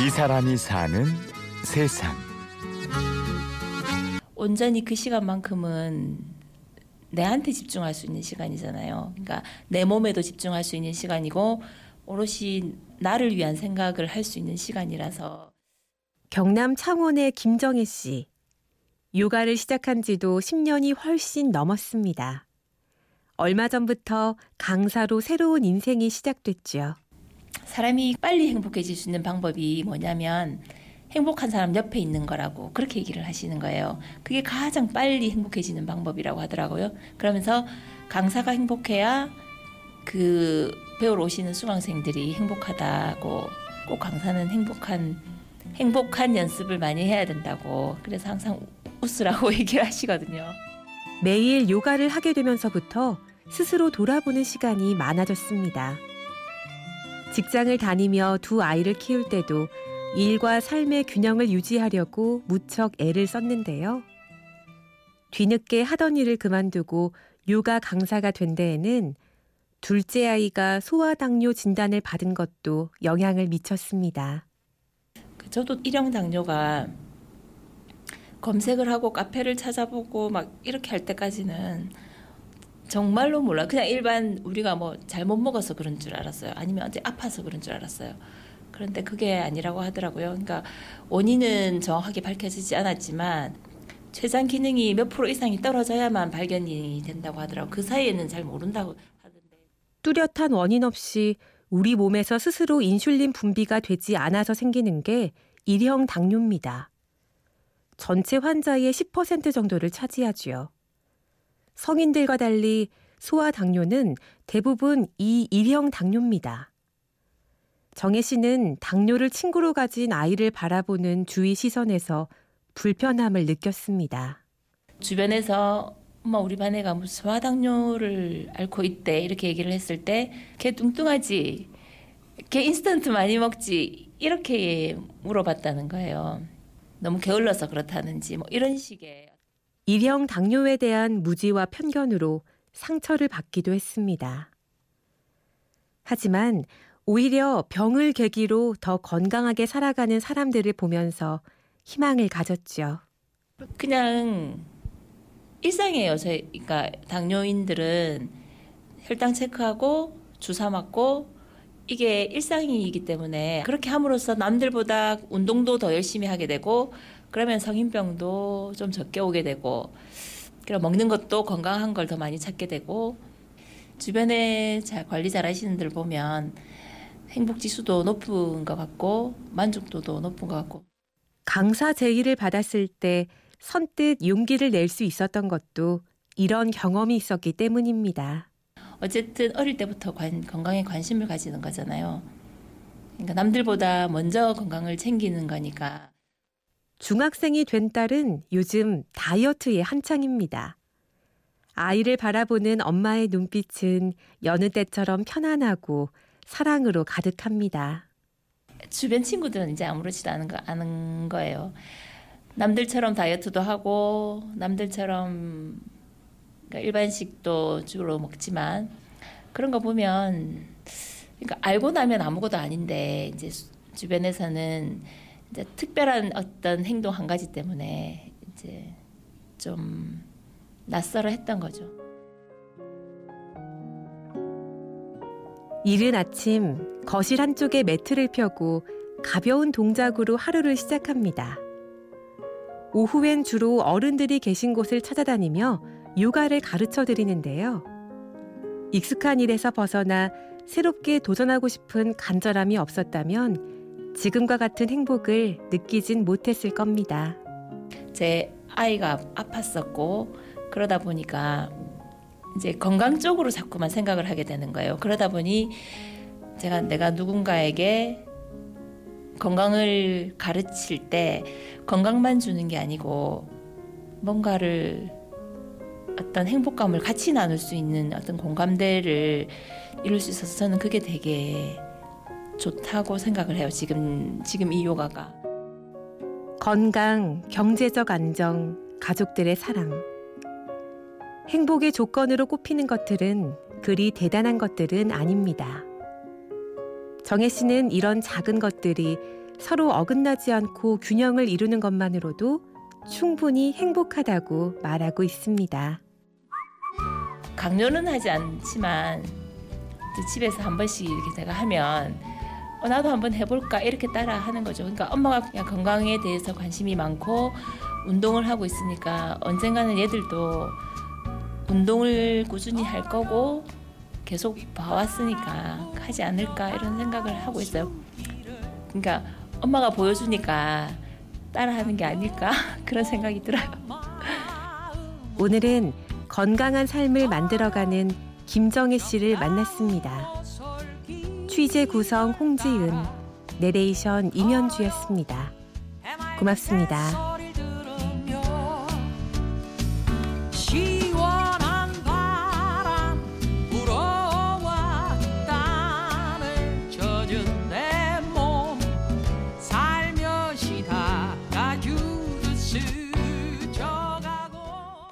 이 사람이 사는 세상. 온전히 그 시간만큼은 내한테 집중할 수 있는 시간이잖아요. 그러니까 내 몸에도 집중할 수 있는 시간이고 오롯이 나를 위한 생각을 할 수 있는 시간이라서 경남 창원의 김정혜 씨. 요가를 시작한 지도 10년이 훨씬 넘었습니다. 얼마 전부터 강사로 새로운 인생이 시작됐죠. 사람이 빨리 행복해질 수 있는 방법이 뭐냐면 행복한 사람 옆에 있는 거라고 그렇게 얘기를 하시는 거예요. 그게 가장 빨리 행복해지는 방법이라고 하더라고요. 그러면서 강사가 행복해야 그 배우러 오시는 수강생들이 행복하다고 꼭 강사는 행복한 행복한 연습을 많이 해야 된다고 그래서 항상 웃으라고 얘기를 하시거든요. 매일 요가를 하게 되면서부터 스스로 돌아보는 시간이 많아졌습니다. 직장을 다니며 두 아이를 키울 때도 일과 삶의 균형을 유지하려고 무척 애를 썼는데요. 뒤늦게 하던 일을 그만두고 요가 강사가 된 데에는 둘째 아이가 소아당뇨 진단을 받은 것도 영향을 미쳤습니다. 저도 일형 당뇨가 검색을 하고 카페를 찾아보고 막 이렇게 할 때까지는 정말로 몰라. 그냥 일반 우리가 뭐 잘못 먹어서 그런 줄 알았어요. 아니면 어디 아파서 그런 줄 알았어요. 그런데 그게 아니라고 하더라고요. 그러니까 원인은 정확하게 밝혀지지 않았지만 췌장 기능이 몇 프로 이상이 떨어져야만 발견이 된다고 하더라고요. 그 사이에는 잘 모른다고 하던데. 뚜렷한 원인 없이 우리 몸에서 스스로 인슐린 분비가 되지 않아서 생기는 게 일형 당뇨입니다. 전체 환자의 10% 정도를 차지하지요. 성인들과 달리 소아 당뇨는 대부분 이 일형 당뇨입니다. 정혜 씨는 당뇨를 친구로 가진 아이를 바라보는 주위 시선에서 불편함을 느꼈습니다. 주변에서 엄마 우리 반 애가 무슨 소아당뇨를 앓고 있대 이렇게 얘기를 했을 때 걔 뚱뚱하지 걔 인스턴트 많이 먹지 이렇게 물어봤다는 거예요. 너무 게을러서 그렇다는지 뭐 이런 식의 일형 당뇨에 대한 무지와 편견으로 상처를 받기도 했습니다. 하지만 오히려 병을 계기로 더 건강하게 살아가는 사람들을 보면서 희망을 가졌죠. 그냥 일상이에요. 그러니까 당뇨인들은 혈당 체크하고 주사 맞고 이게 일상이기 때문에 그렇게 함으로써 남들보다 운동도 더 열심히 하게 되고 그러면 성인병도 좀 적게 오게 되고 그리고 먹는 것도 건강한 걸 더 많이 찾게 되고 주변에 잘 관리 잘 하시는 분들 보면 행복 지수도 높은 것 같고 만족도도 높은 것 같고 강사 제의를 받았을 때 선뜻 용기를 낼 수 있었던 것도 이런 경험이 있었기 때문입니다. 어쨌든 어릴 때부터 관, 건강에 관심을 가지는 거잖아요. 그러니까 남들보다 먼저 건강을 챙기는 거니까. 중학생이 된 딸은 요즘 다이어트에 한창입니다. 아이를 바라보는 엄마의 눈빛은 여느 때처럼 편안하고 사랑으로 가득합니다. 주변 친구들은 이제 아무렇지도 않은, 거, 않은 거예요. 남들처럼 다이어트도 하고 남들처럼 그러니까 일반식도 주로 먹지만 그런 거 보면 그러니까 알고 나면 아무것도 아닌데 이제 주변에서는 이제 특별한 어떤 행동 한 가지 때문에 이제 좀 낯설어 했던 거죠. 이른 아침 거실 한쪽에 매트를 펴고 가벼운 동작으로 하루를 시작합니다. 오후엔 주로 어른들이 계신 곳을 찾아다니며 요가를 가르쳐 드리는데요. 익숙한 일에서 벗어나 새롭게 도전하고 싶은 간절함이 없었다면 지금과 같은 행복을 느끼진 못했을 겁니다. 제 아이가 아팠었고 그러다 보니까 이제 건강 쪽으로 자꾸만 생각을 하게 되는 거예요. 그러다 보니 제가 내가 누군가에게 건강을 가르칠 때 건강만 주는 게 아니고 뭔가를 어떤 행복감을 같이 나눌 수 있는 어떤 공감대를 이룰 수 있어서 저는 그게 되게 좋다고 생각을 해요. 지금 지금 이 요가가 건강, 경제적 안정, 가족들의 사랑. 행복의 조건으로 꼽히는 것들은 그리 대단한 것들은 아닙니다. 정혜 씨는 이런 작은 것들이 서로 어긋나지 않고 균형을 이루는 것만으로도 충분히 행복하다고 말하고 있습니다. 강요는 하지 않지만 집에서 한 번씩 이렇게 제가 하면 어, 나도 한번 해볼까 이렇게 따라 하는 거죠. 그러니까 엄마가 그냥 건강에 대해서 관심이 많고 운동을 하고 있으니까 언젠가는 얘들도 운동을 꾸준히 할 거고 계속 봐왔으니까 하지 않을까 이런 생각을 하고 있어요. 그러니까 엄마가 보여주니까 따라하는 게 아닐까 그런 생각이 들어요. 오늘은 건강한 삶을 만들어가는 김정혜 씨를 만났습니다. 취재 구성 홍지은, 내레이션 임현주였습니다. 고맙습니다.